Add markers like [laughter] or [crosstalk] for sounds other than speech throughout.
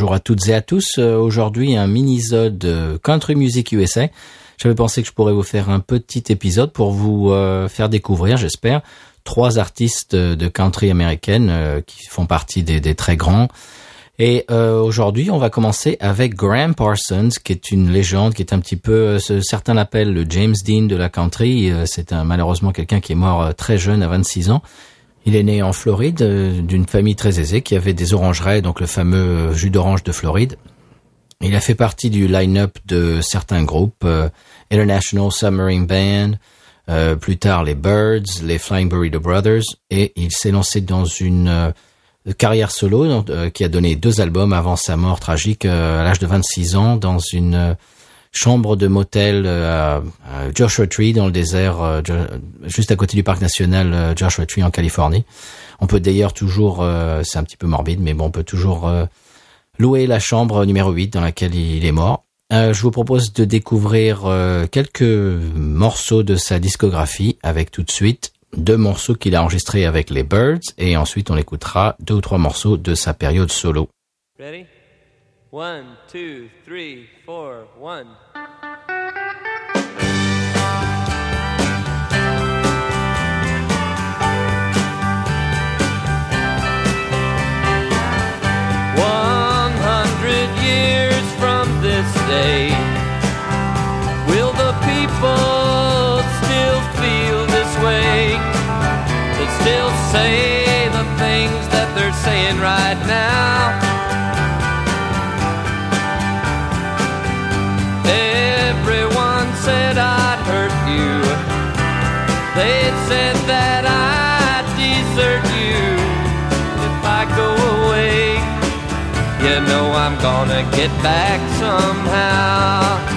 bonjour à toutes et à tous. Euh, aujourd'hui, un mini-zode Country Music USA. J'avais pensé que je pourrais vous faire un petit épisode pour vous euh, faire découvrir, j'espère, trois artistes de country américaine euh, qui font partie des, des très grands. Et aujourd'hui, on va commencer avec Graham Parsons, qui est une légende, qui est un petit peu, certains l'appellent le James Dean de la country. C'est malheureusement quelqu'un qui est mort très jeune, à 26 ans. Il est né en Floride, euh, d'une famille très aisée qui avait des orangerais, donc le fameux euh, jus d'orange de Floride. Il a fait partie du line-up de certains groupes, euh, International Submarine Band, plus tard les Birds, les Flying Burrito Brothers, et il s'est lancé dans une carrière solo qui a donné deux albums avant sa mort tragique à l'âge de 26 ans dans une chambre de motel euh, Joshua Tree dans le désert, euh, juste à côté du parc national euh, Joshua Tree en Californie. On peut d'ailleurs toujours, c'est un petit peu morbide, mais bon, on peut toujours louer la chambre numéro 8 dans laquelle il est mort. je vous propose de découvrir quelques morceaux de sa discographie avec tout de suite deux morceaux qu'il a enregistrés avec les Birds et ensuite on écoutera deux ou trois morceaux de sa période solo. Ready? One, two, three, four, one. One hundred years from this day, will the people still feel this way? They still say the things that they're saying right now. I'm gonna get back somehow.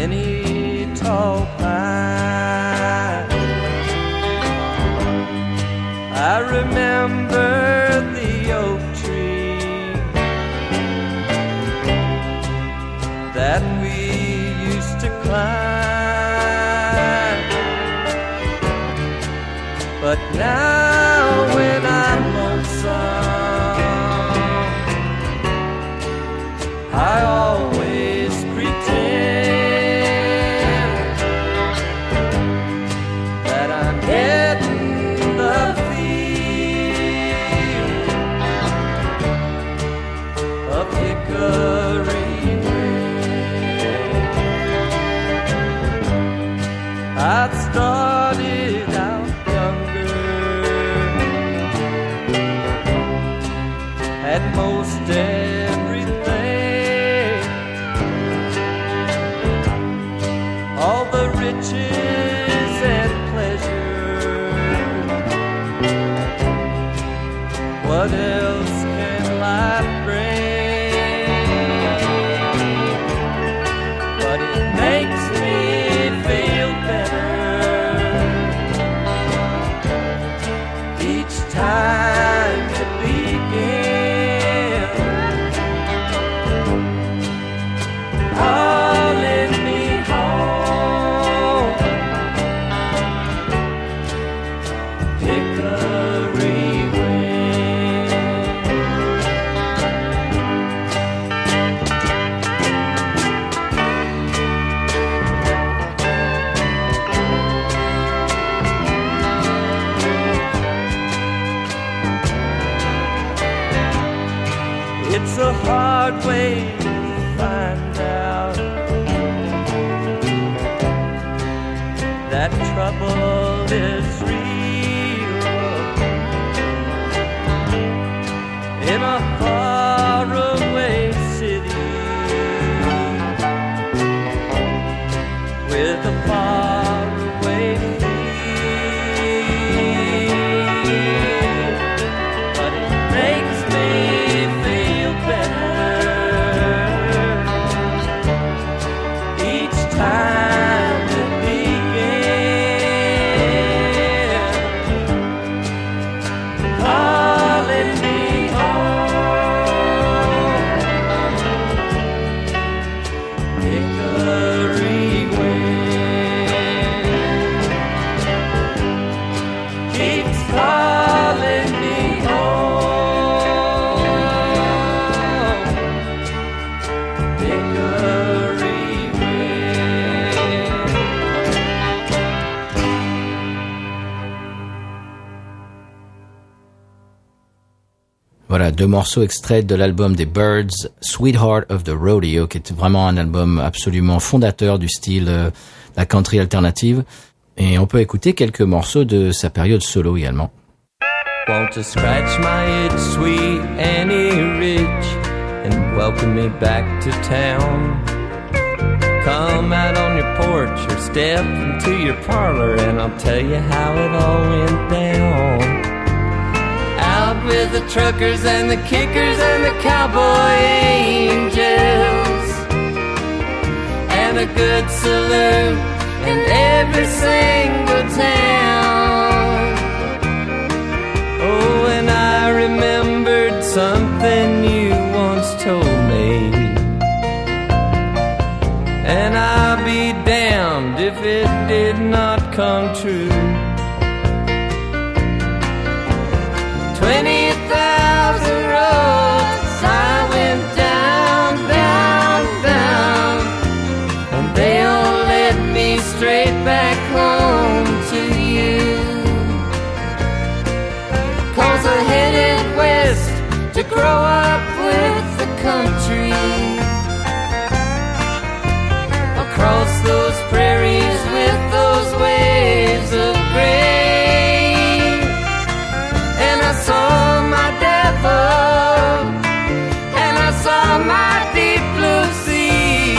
I always Voilà, deux morceaux extraits de l'album des Birds, Sweetheart of the Rodeo, qui est vraiment un album absolument fondateur du style euh, la country alternative. Et on peut écouter quelques morceaux de sa période solo également. With the truckers and the kickers and the cowboy angels, and a good saloon in every single town. Oh, and I remembered something you once told me. And I'll be damned if it did not come true. Grow up with the country. Across those prairies with those waves of grain. And I saw my devil, and I saw my deep blue sea.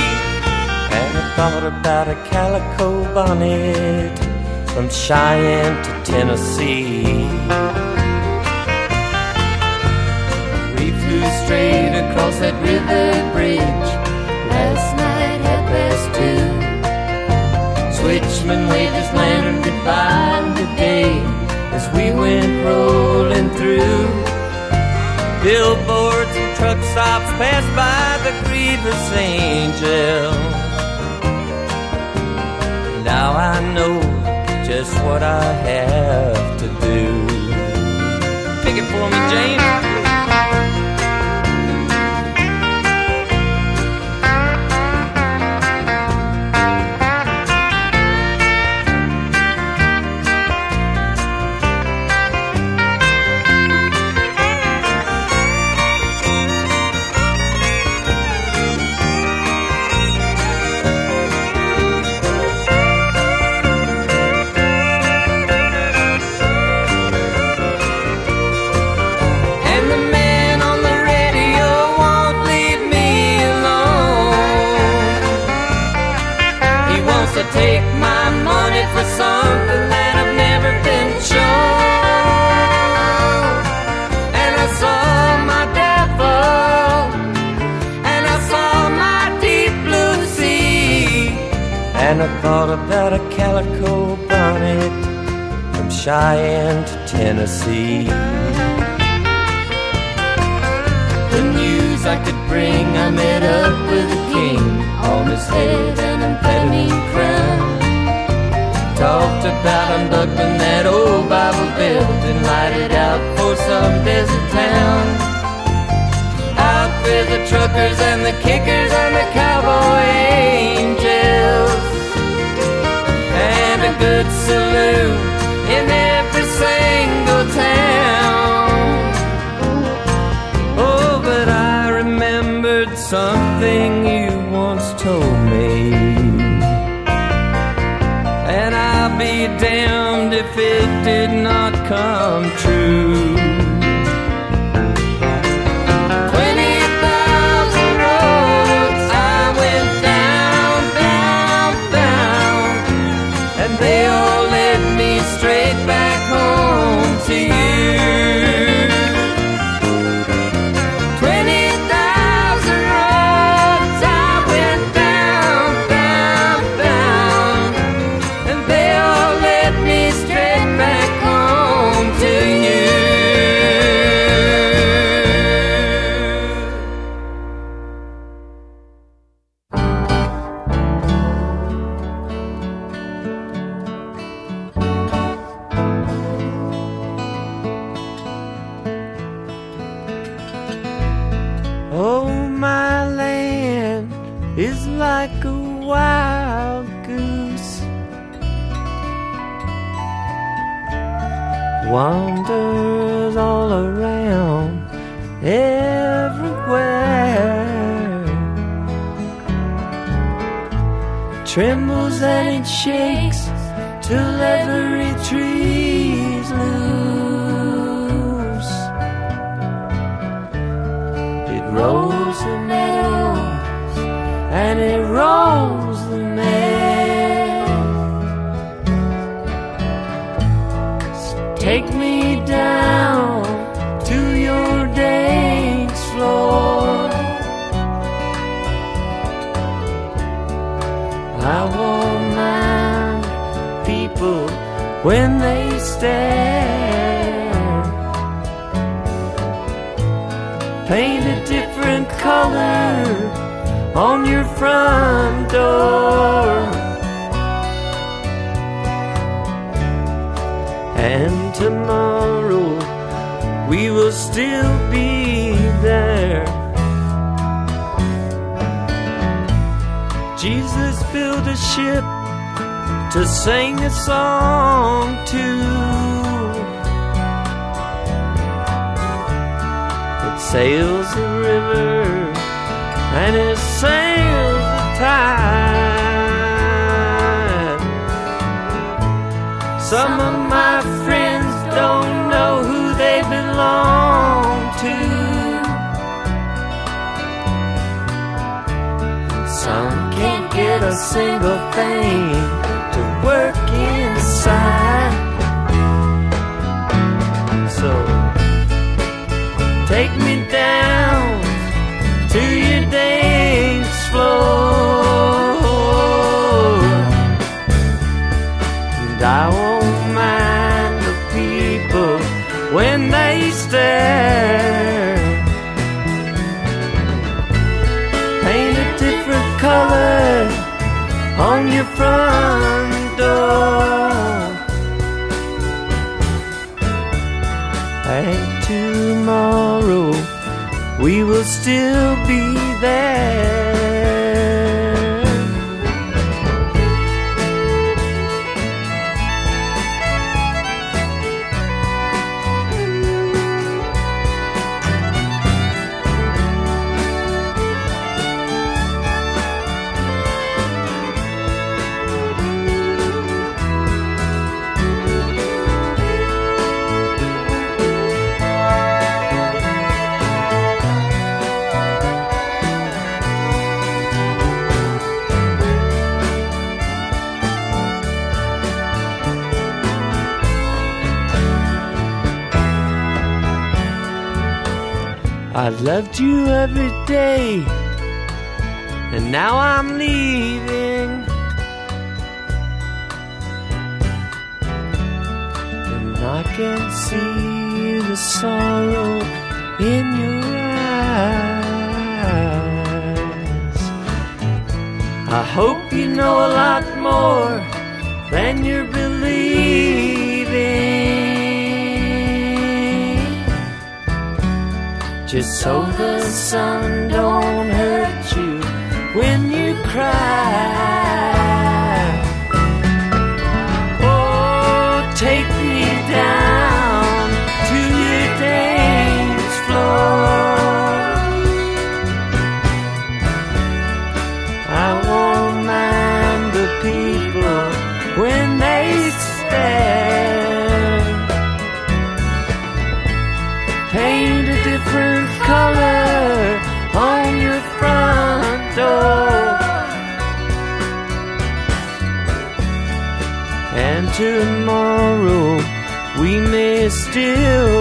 And I thought about a calico bonnet from Cheyenne to Tennessee. Straight across that river bridge last night at past two. Switchman waved his lantern goodbye today as we went rolling through. Billboards and truck stops passed by the grievous angel. Now I know just what I have to do. Pick it for me, James. And I thought about a calico bonnet from Cheyenne to Tennessee. The news I could bring, I met up with the king on his head and amphetamine crown. Talked about unbuckling that old Bible belt and light it out for some desert town. Out with the truckers and the kickers and the cowboy angels. Saloon in every single town. Oh, but I remembered something you once told me. And I'll be damned if it did not come true. Wild goose. Wanders all around everywhere. Trembles and it shakes till every tree's down to your dance floor. I won't mind people when they stare. Paint a different color on your front door. And tomorrow we will still be there. Jesus built a ship to sing a song to. It sails the river and it sails the tide. Single thing still I loved you every day, and now I'm leaving. And I can see the sorrow in your eyes. I hope you know a lot more than you're believing. Just so the sun don't hurt you when you cry. Still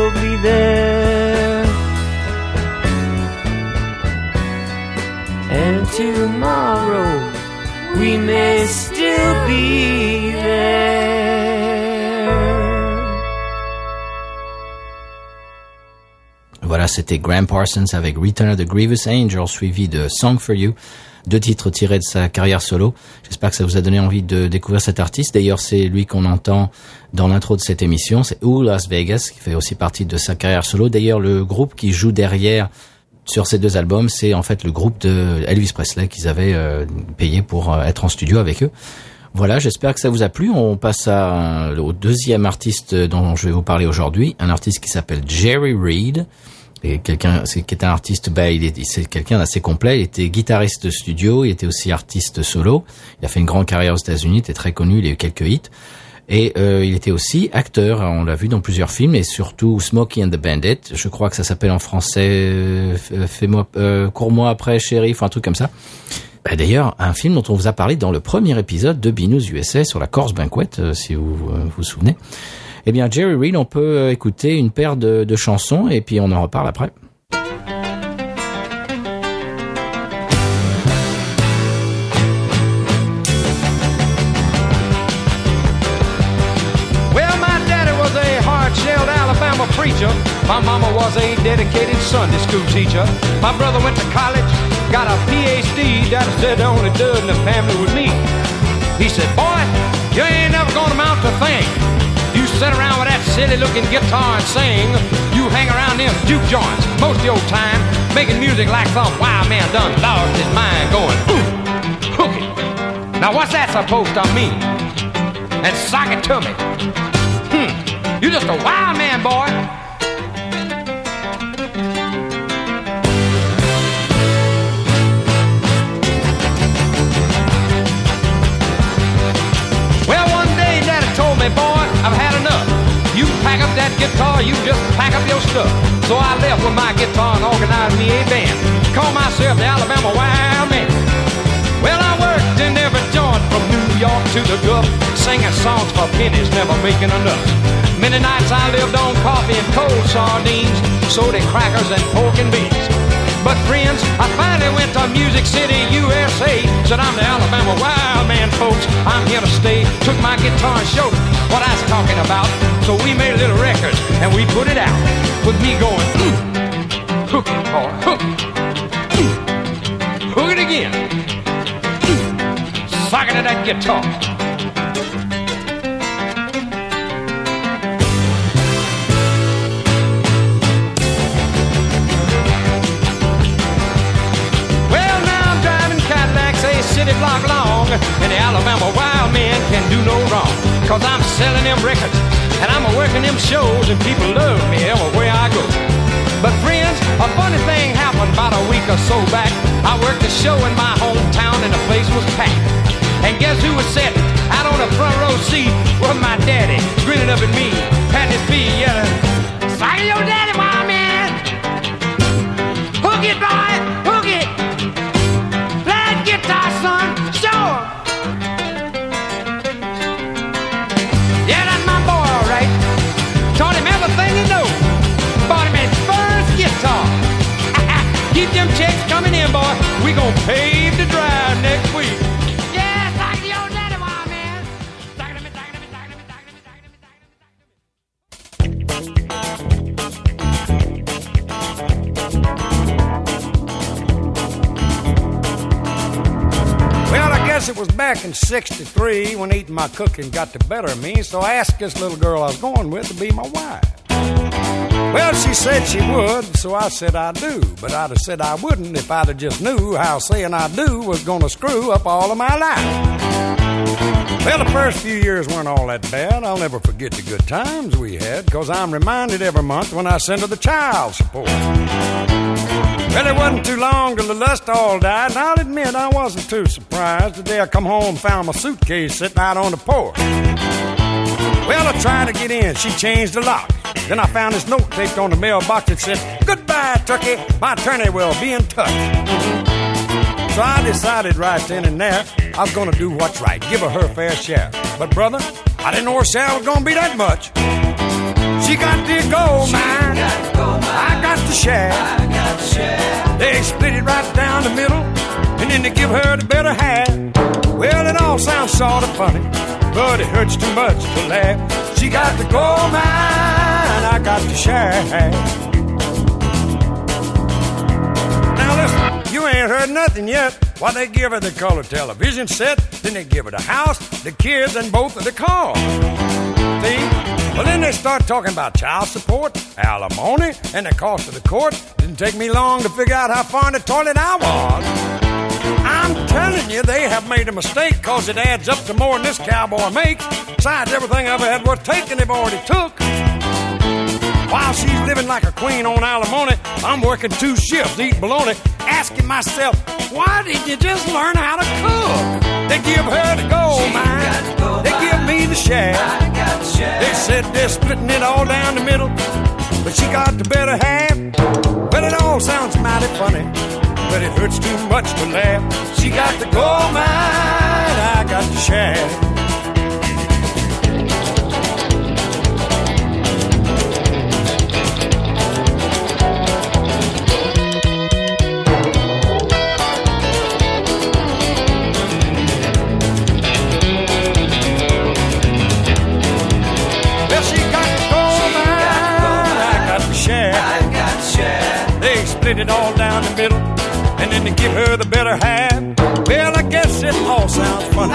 Voilà, c'était Graham Parsons avec Return of the Grievous Angel, suivi de Song for You, deux titres tirés de sa carrière solo. J'espère que ça vous a donné envie de découvrir cet artiste. D'ailleurs, c'est lui qu'on entend dans l'intro de cette émission. C'est Ooh Las Vegas, qui fait aussi partie de sa carrière solo. D'ailleurs, le groupe qui joue derrière sur ces deux albums, c'est en fait le groupe de Elvis Presley qu'ils avaient euh, payé pour euh, être en studio avec eux. Voilà, j'espère que ça vous a plu. On passe à, au deuxième artiste dont je vais vous parler aujourd'hui, un artiste qui s'appelle Jerry Reed. Et quelqu'un, c'est qui est un artiste, bah, il est, c'est quelqu'un d'assez complet. Il était guitariste studio, il était aussi artiste solo. Il a fait une grande carrière aux États-Unis, il était très connu, il a eu quelques hits. Et euh, il était aussi acteur, on l'a vu dans plusieurs films, et surtout Smokey and the Bandit. Je crois que ça s'appelle en français euh, Fais-moi, euh, cours-moi après, shérif, un truc comme ça. Bah, D'ailleurs, un film dont on vous a parlé dans le premier épisode de Binous USA sur la Corse Banquet, euh, si vous euh, vous souvenez. Eh bien, Jerry Reed, on peut euh, écouter une paire de, de chansons et puis on en reparle après. My mama was a dedicated Sunday school teacher. My brother went to college, got a PhD. Daddy said the only dud in the family was me. He said, boy, that silly-looking guitar and sing. You hang around them juke joints most of your time, making music like some wild man done lost his mind going, ooh, hook it. Now what's that supposed to mean? And sock it to me. Hmm, you just a wild man, boy. Guitar, you just pack up your stuff. So I left with my guitar and organized me a band. Call myself the Alabama Wild Man. Well, I worked in every joint from New York to the Gulf, singing songs for pennies, never making enough. Many nights I lived on coffee and cold sardines, soda crackers and pork and beans. But friends, I finally went to Music City, USA. Said I'm the Alabama Wild Man, folks. I'm here to stay. Took my guitar and showed what I was talking about. So we made a little record and we put it out with me going, "Ooh, hook it, boy, hook hook it again, it to that guitar. And the Alabama wild man can do no wrong. Cause I'm selling them records, and I'm working them shows, and people love me everywhere I go. But friends, a funny thing happened about a week or so back. I worked a show in my hometown, and the place was packed. And guess who 63 when eating my cooking got the better of me, so I asked this little girl I was going with to be my wife. Well, she said she would, so I said I do. But I'd have said I wouldn't if I'd have just knew how saying I do was gonna screw up all of my life. Well, the first few years weren't all that bad. I'll never forget the good times we had, cause I'm reminded every month when I send her the child support. Well, it wasn't too long till the lust all died, and I'll admit I wasn't too surprised the day I come home and found my suitcase sitting out on the porch. Well, I tried to get in. She changed the lock. Then I found this note taped on the mailbox that said, Goodbye, Turkey. My attorney will be in touch. So I decided right then and there I was to do what's right, give her her fair share. But, brother, I didn't know her share was to be that much. She got the gold mine. I got the share. They split it right down the middle, and then they give her the better half. Well, it all sounds sort of funny, but it hurts too much to laugh. She got the gold mine, I got the share. Now listen, you ain't heard nothing yet. Why they give her the color television set, then they give her the house, the kids, and both of the cars. See? Well, then they start talking about child support, alimony, and the cost of the court. Didn't take me long to figure out how far in the toilet I was. I'm telling you, they have made a mistake because it adds up to more than this cowboy makes. Besides, everything I ever had worth taking, they've already took. While she's living like a queen on alimony, I'm working two shifts, eating bologna, asking myself, why did you just learn how to cook? They give her the gold mine, they give the share. They said they're splitting it all down the middle, but she got the better half. Well, it all sounds mighty funny, but it hurts too much to laugh. She got the gold mine, I got the share. Split it all down the middle, and then they give her the better half. Well, I guess it all sounds funny,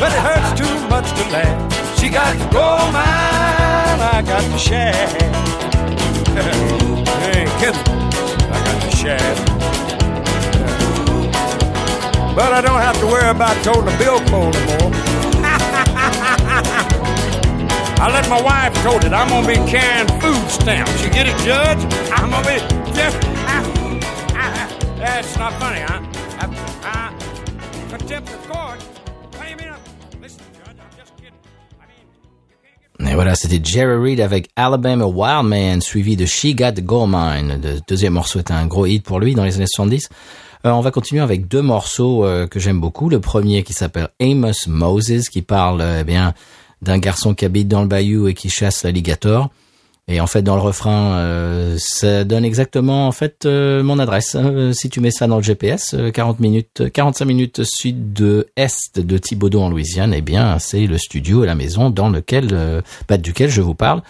but it hurts too much to laugh. She got the gold mine, I got the share. [laughs] hey, kid, I got the share. But I don't have to worry about toting a billfold anymore. [laughs] I let my wife told it. I'm gonna be carrying food stamps. You get it, Judge? I'm gonna be just. That's not funny, huh? Uh, uh. Et voilà, c'était Jerry Reed avec Alabama Wild Man, suivi de She Got the Gold Mine. Le deuxième morceau était un gros hit pour lui dans les années 70. Euh, on va continuer avec deux morceaux euh, que j'aime beaucoup. Le premier qui s'appelle Amos Moses, qui parle euh, eh bien d'un garçon qui habite dans le bayou et qui chasse l'alligator. Et en fait, dans le refrain, euh, ça donne exactement en fait euh, mon adresse. Euh, si tu mets ça dans le GPS, euh, 40 minutes, 45 minutes sud de est de Thibaudot en Louisiane, eh bien, c'est le studio et la maison dans lequel, bah, duquel je vous parle.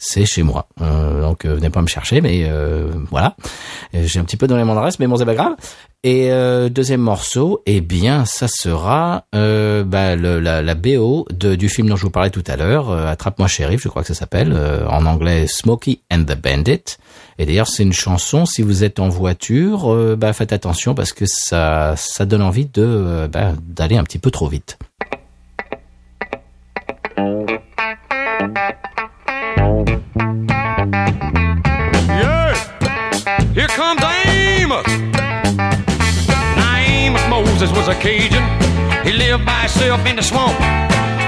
C'est chez moi. Euh, donc euh, venez pas me chercher, mais euh, voilà. Euh, J'ai un petit peu donné mon adresse, mais bon, c'est pas grave. Et deuxième morceau, eh bien, ça sera bah, le- la, la BO de, du film dont je vous parlais tout à l'heure, Attrape-moi shérif, je crois que ça s'appelle, en anglais Smokey and the Bandit. Et d'ailleurs, c'est une chanson, si vous êtes en voiture, bah, faites attention parce que ça, ça donne envie de bah, d'aller un petit peu trop vite. Moses was a Cajun. He lived by himself in the swamp.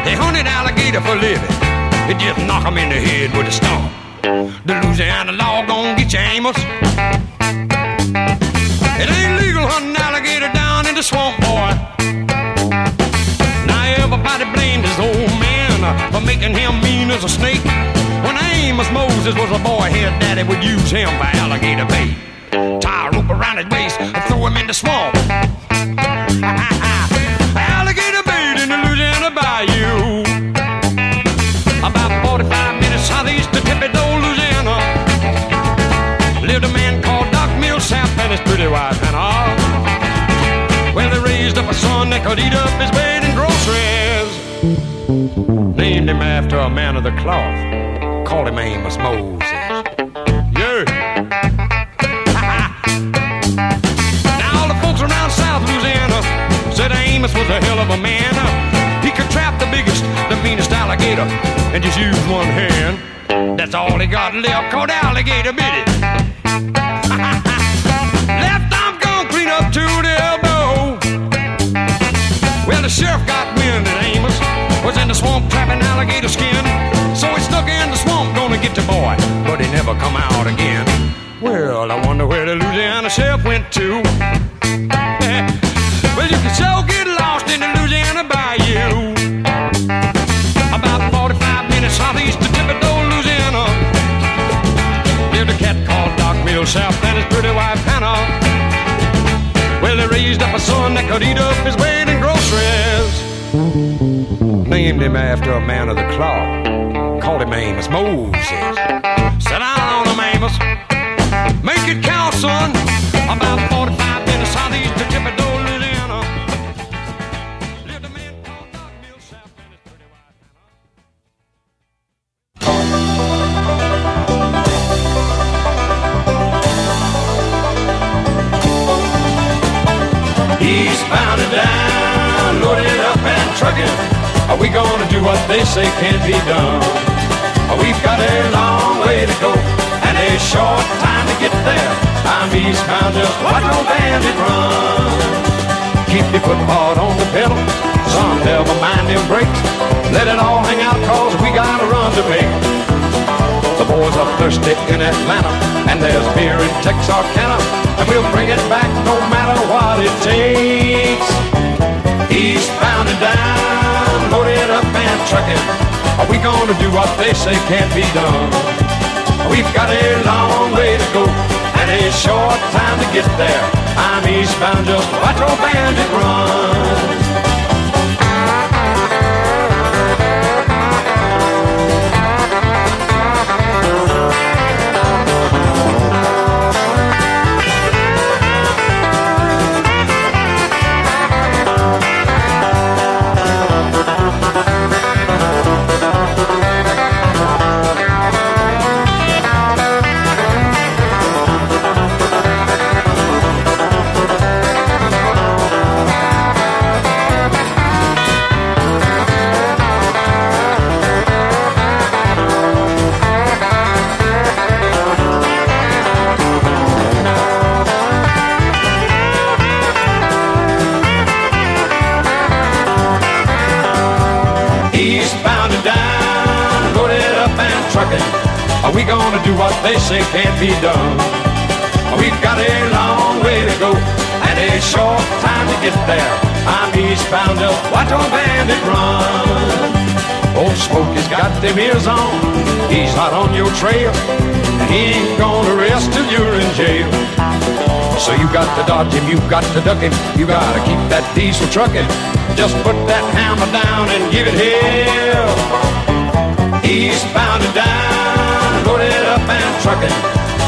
They hunted alligator for living. They just knock him in the head with a stomp. The Louisiana law gon' get you, Amos. It ain't legal hunting alligator down in the swamp, boy. Now everybody blamed his old man uh, for making him mean as a snake. When Amos Moses was a boy, his daddy would use him for alligator bait. Tie a rope around his waist and throw him in the swamp. Alligator bait in the Louisiana bayou. About 45 minutes southeast of Thibodaux, Louisiana. Lived a man called Doc Millsap and his pretty wife Hannah. Well, they raised up a son that could eat up his bait Named him after a man of the cloth. Called him Amos Moses. Amos was a hell of a man. He could trap the biggest, the meanest alligator and just use one hand. That's all he got left, called alligator bit it. [laughs] Left arm gone clean up to the elbow. Well, the sheriff got wind that Amos was in the swamp trapping alligator skin. So he stuck in the swamp, gonna get the boy, but he never come out again. Well, I wonder where the Louisiana sheriff went to. Son that could eat up his weight in groceries. Named him after a man of the cloth. Called him Amos Moses. Sit down on him, Amos. Make it count, son. About they say can't be done? We've got a long way to go and a short time to get there. I'm eastbound, just watch old bandit run. Keep your foot hard on the pedal, son, never mind them brakes. Let it all hang out, cause we got a run to make. The boys are thirsty in Atlanta, and there's beer in Texarkana, and we'll bring it back no matter what it takes. Eastbound and down, loaded up and trucking. Are we gonna do what they say can't be done? We've got a long way to go and a short time to get there. I'm eastbound, just watch old bandit run. Be done? We've got a long way to go and a short time to get there. I'm eastbound, just watch old bandit run. Old Smokey's got them ears on, he's hot on your trail. He ain't gonna rest till you're in jail. So you got to dodge him, you got to duck him, you gotta keep that diesel trucking. Just put that hammer down and give it hell. Eastbound and down, loaded up and trucking.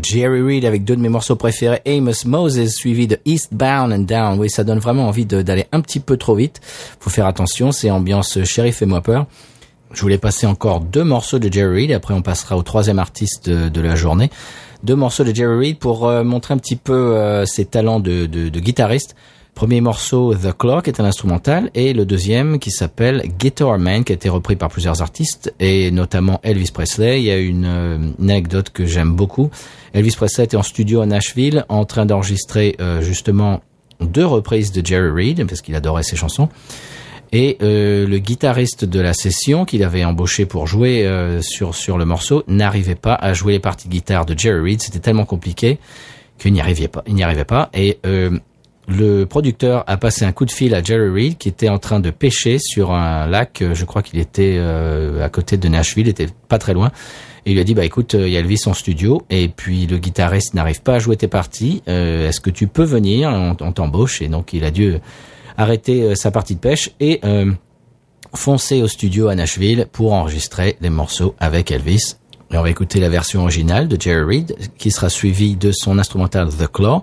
Jerry Reed avec deux de mes morceaux préférés, Amos Moses, suivi de Eastbound and Down. Oui, ça donne vraiment envie d'aller un petit peu trop vite. Faut faire attention, c'est ambiance shérif et moi peur. Je voulais passer encore deux morceaux de Jerry Reed, après on passera au troisième artiste de, la journée. Deux morceaux de Jerry Reed pour euh, montrer un petit peu euh, ses talents de, de guitariste. Premier morceau, The Clock, est un instrumental, et le deuxième qui s'appelle Guitar Man, qui a été repris par plusieurs artistes, et notamment Elvis Presley. Il y a une, euh, anecdote que j'aime beaucoup. Elvis Presley était en studio à Nashville, en train d'enregistrer euh, justement deux reprises de Jerry Reed, parce qu'il adorait ses chansons. Et euh, le guitariste de la session qu'il avait embauché pour jouer sur sur le morceau n'arrivait pas à jouer les parties de guitare de Jerry Reed. C'était tellement compliqué qu'il n'y arrivait pas. Il n'y arrivait pas. Et le producteur a passé un coup de fil à Jerry Reed qui était en train de pêcher sur un lac. euh, Je crois qu'il était euh, à côté de Nashville, il était pas très loin. Et il lui a dit bah écoute, euh, il y a Elvis en studio et puis le guitariste n'arrive pas à jouer tes parties. Est-ce que tu peux venir? On, t'embauche et donc il a dû arrêter sa partie de pêche et foncer au studio à Nashville pour enregistrer les morceaux avec Elvis. Et on va écouter la version originale de Jerry Reed qui sera suivie de son instrumental The Claw.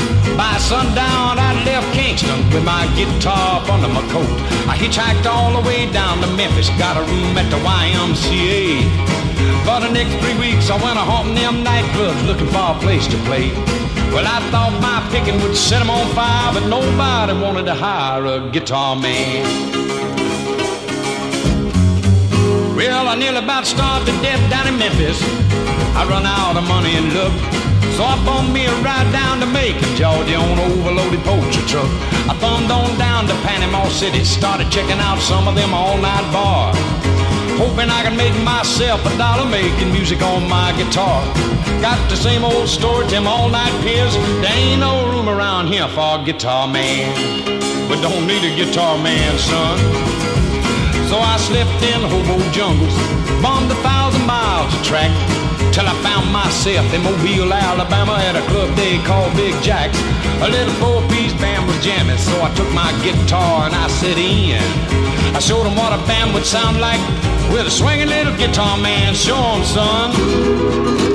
By sundown, I left Kingston with my guitar under my coat. I hitchhiked all the way down to Memphis, got a room at the YMCA. For the next three weeks, I went a haunting them nightclubs looking for a place to play. Well, I thought my picking would set 'em on fire, but nobody wanted to hire a guitar man. Well, I nearly about starved to death down in Memphis. I run out of money and luck. So I bummed me a ride down to Macon, Georgia on an overloaded poacher truck. I thumbed on down to Panama City, started checking out some of them all-night bars. Hoping I could make myself a dollar making music on my guitar. Got the same old story, them all-night peers. There ain't no room around here for a guitar man. But don't need a guitar man, son. So I slipped in hobo jungles, bombed a thousand miles of track, till I found myself in Mobile, Alabama, at a club they call Big Jack's. A little four-piece band was jamming, so I took my guitar and I set in. I showed 'em what a band would sound like with a swinging little guitar man. Show 'em, son.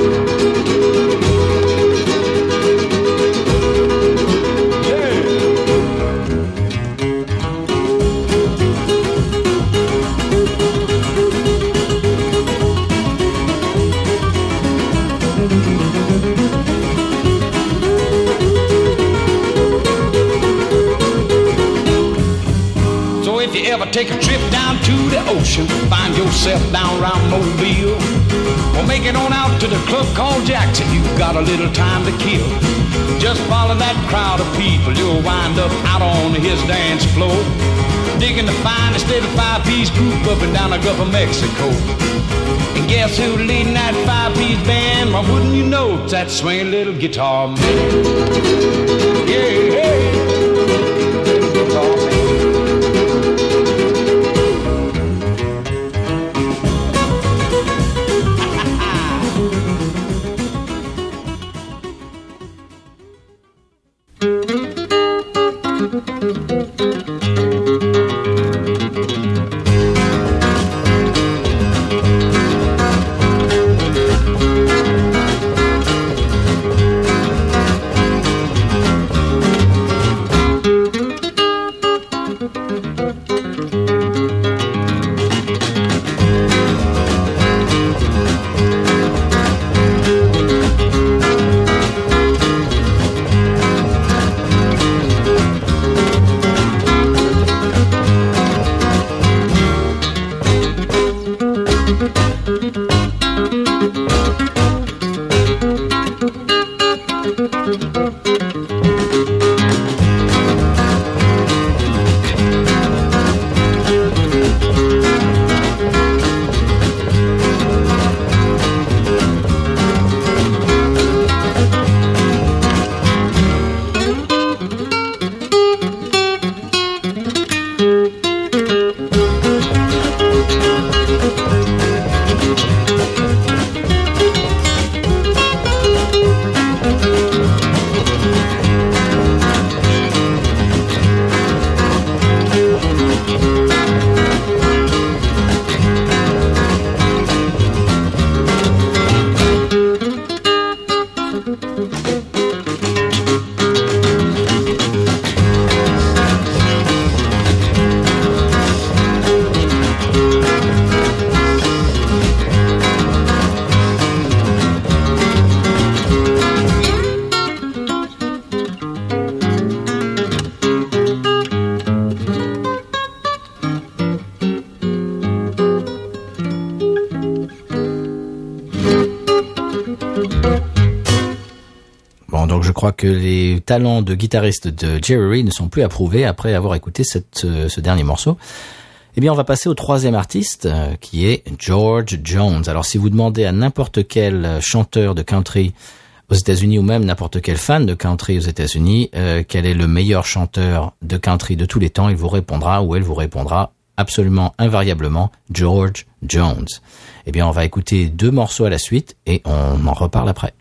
Down around Mobile, make it on out to the club called Jackson, you've got a little time to kill. Just follow that crowd of people, you'll wind up out on his dance floor, digging the finest little five-piece group up and down the Gulf of Mexico. And guess who's leading that five-piece band? Why wouldn't you know it's that swinging little guitar man? Yeah, crois que les talents de guitariste de Jerry ne sont plus approuvés après avoir écouté euh, ce dernier morceau. Eh bien, on va passer au troisième artiste, euh, qui est George Jones. Alors, si vous demandez à n'importe quel euh, chanteur de country aux États-Unis ou même n'importe quel fan de country aux États-Unis, quel est le meilleur chanteur de country de tous les temps, il vous répondra ou elle vous répondra absolument invariablement George Jones. Eh bien, on va écouter deux morceaux à la suite et on en reparle après.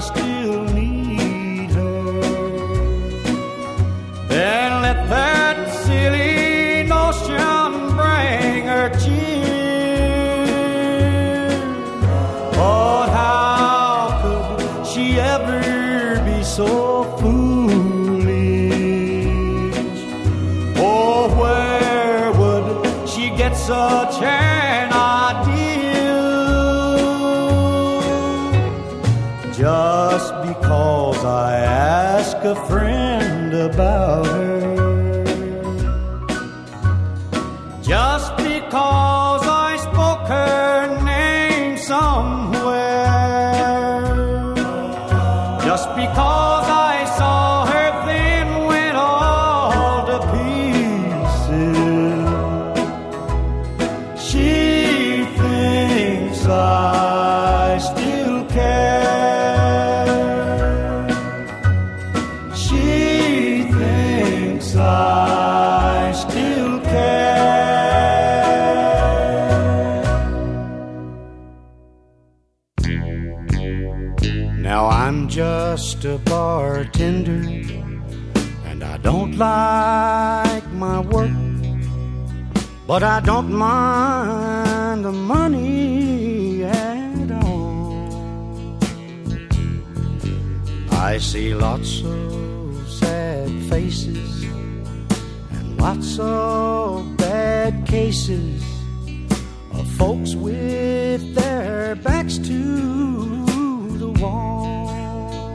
Still a friend about her. But I don't mind the money at all. I see lots of sad faces and lots of bad cases of folks with their backs to the wall.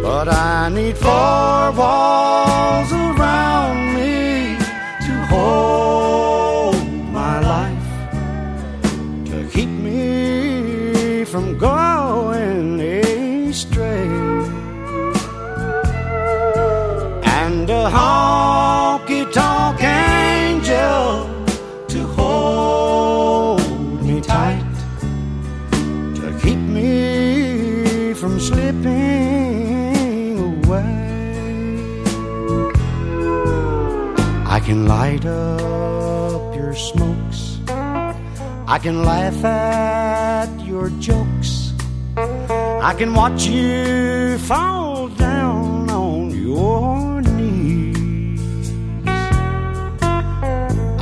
But I need four walls around I can light up your smokes, I can laugh at your jokes, I can watch you fall down on your knees.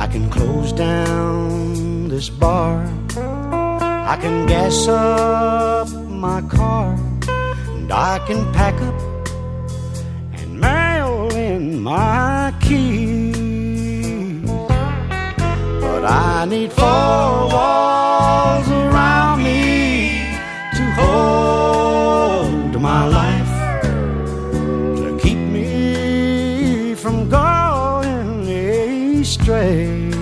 I can close down this bar. I can gas up my car. And I can pack up and mail in my keys. But I need four walls around me to hold my life, to keep me from going astray.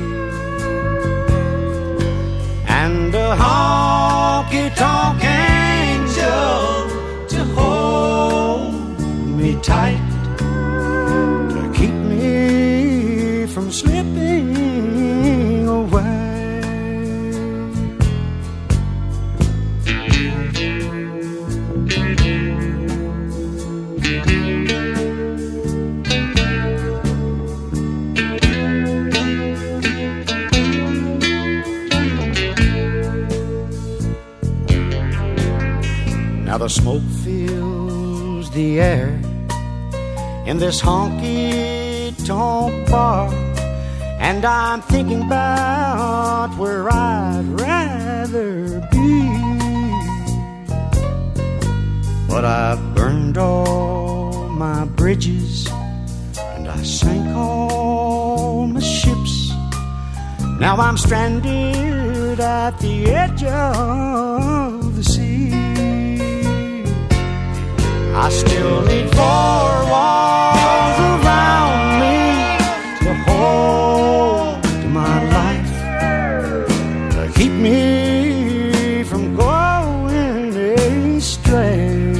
And a honky tonk angel to hold me tight. The smoke fills the air in this honky tonk bar, and I'm thinking about where I'd rather be. But I've burned all my bridges, and I sank all my ships. Now I'm stranded at the edge of I still need four walls around me to hold my life, to keep me from going astray.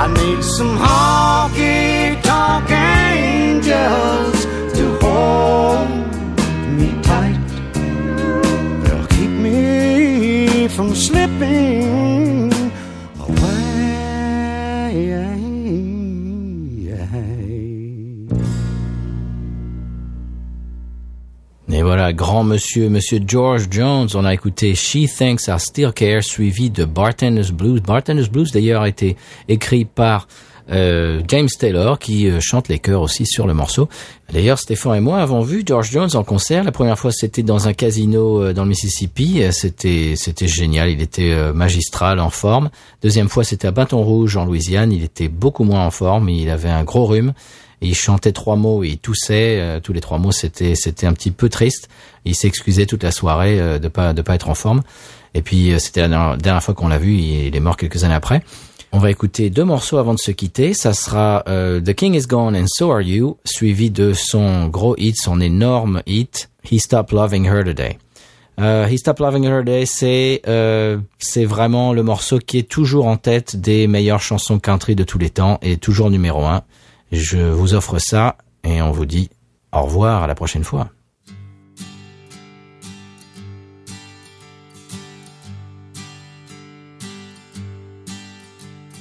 I need some honky tonk angels to hold me tight. They'll keep me from slipping voilà, grand monsieur, monsieur George Jones, on a écouté She Thinks I Still Care, suivi de Bartender's Blues. Bartender's Blues, d'ailleurs, a été écrit par euh, James Taylor, qui euh, chante les chœurs aussi sur le morceau. D'ailleurs, Stéphane et moi avons vu George Jones en concert. La première fois, c'était dans un casino euh, dans le Mississippi. C'était, c'était génial. Il était magistral, en forme. Deuxième fois, c'était à Baton Rouge, en Louisiane. Il était beaucoup moins en forme. Il avait un gros rhume. Il chantait trois mots il toussait. euh, tous les trois mots, c'était c'était un petit peu triste. Il s'excusait toute la soirée euh, de pas de pas être en forme. Et puis euh, c'était la dernière, fois qu'on l'a vu. Il, est mort quelques années après. On va écouter deux morceaux avant de se quitter. Ça sera The King Is Gone and So Are You, suivi de son gros hit, son énorme hit He Stopped Loving Her Today. He Stopped Loving Her Today, c'est c'est vraiment le morceau qui est toujours en tête des meilleures chansons country de tous les temps et toujours numéro un. Je vous offre ça et on vous dit au revoir à la prochaine fois.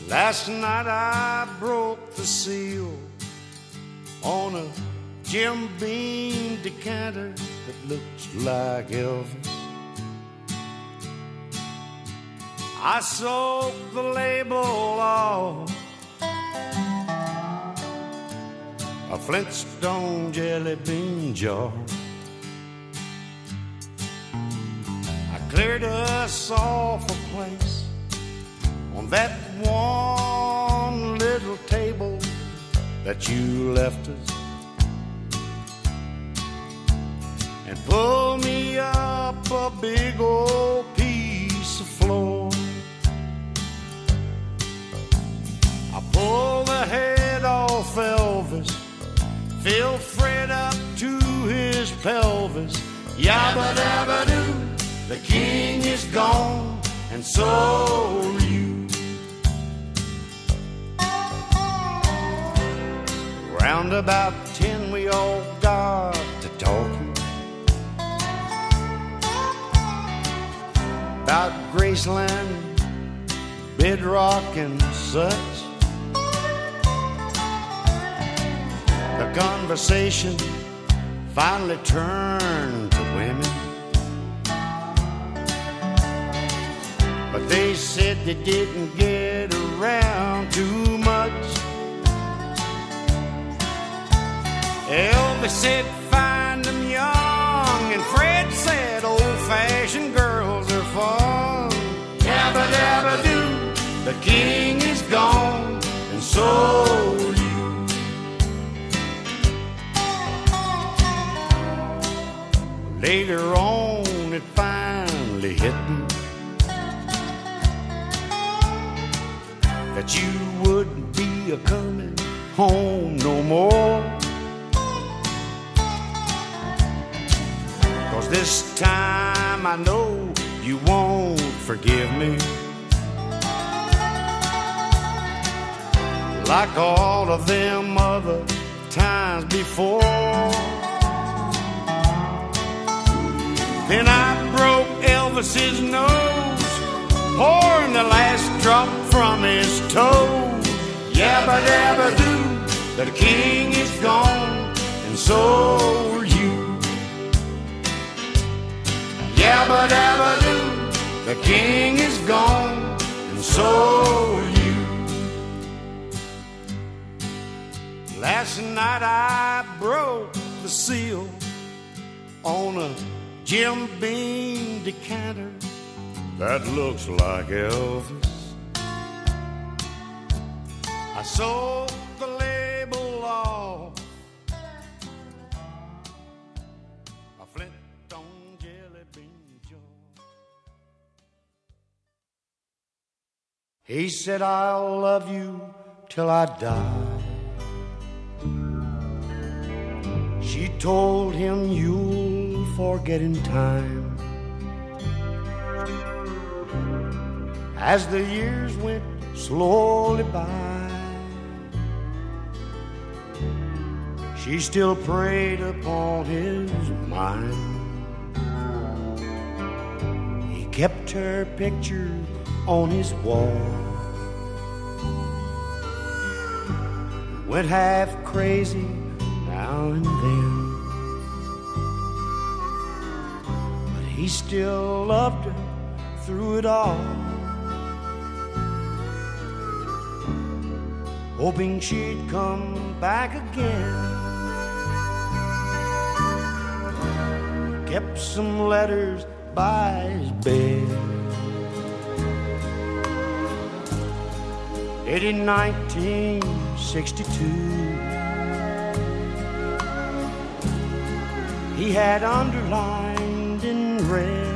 Last night I broke the seal on a Jim Beam decanter that looks like Elvis. I soaked the label off a Flintstone jelly bean jar. I cleared us off a place on that one little table that you left us and pull me up a big old piece of floor. I pull the head off fill Fred up to his pelvis. Yabba dabba doo, the king is gone, and so are you. Round about ten, we all got to talking about Graceland, Bedrock, and such. Conversation finally turned to women. But they said they didn't get around too much. Elvis said, find them young, and Fred said, old fashioned girls are fun. Yabba dabba doo, the king is gone, and so Later on, it finally hit me that you wouldn't be a coming home no more. Cause this time I know you won't forgive me. like all of them other times before. Then I broke Elvis's nose, pouring the last drop from his toe. Yabba dabba doo, the king is gone, and so are you. Yabba dabba doo, the king is gone, and so are you. Last night I broke the seal on a Jim Beam decanter that looks like Elvis. I sold the label off a flint on jelly bean jaw. He said, I'll love you till I die. She told him you'll forget in time. As the years went slowly by, she still preyed upon his mind. He kept her picture on his wall. Went half crazy now and then. He still loved her through it all. Hoping she'd come back again. Kept some letters by his bed. Dated 1962. he had underlined in red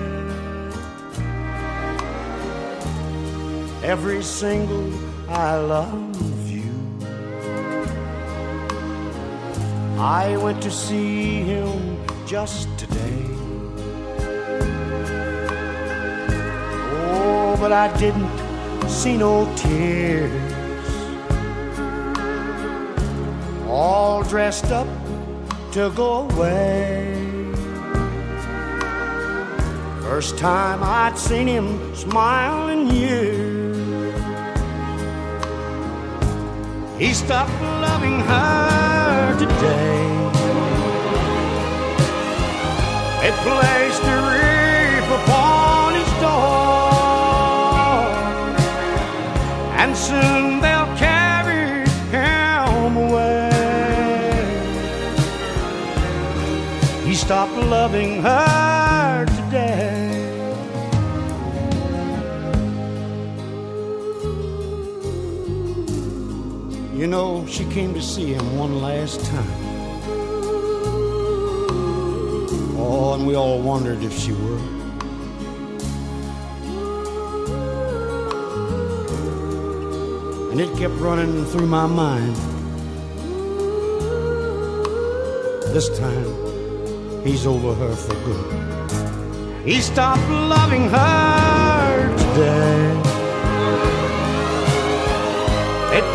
every single I love you. I went to see him just today. Oh, but I didn't see no tears. All dressed up to go away. First time I'd seen him smile in years. He stopped loving her today. They placed a reef upon his door, and soon they'll carry him away. He stopped loving her she came to see him one last time. Oh, and we all wondered if she would. And it kept running through my mind. This time, he's over her for good. He stopped loving her today. It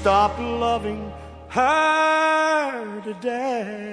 stopped loving her today.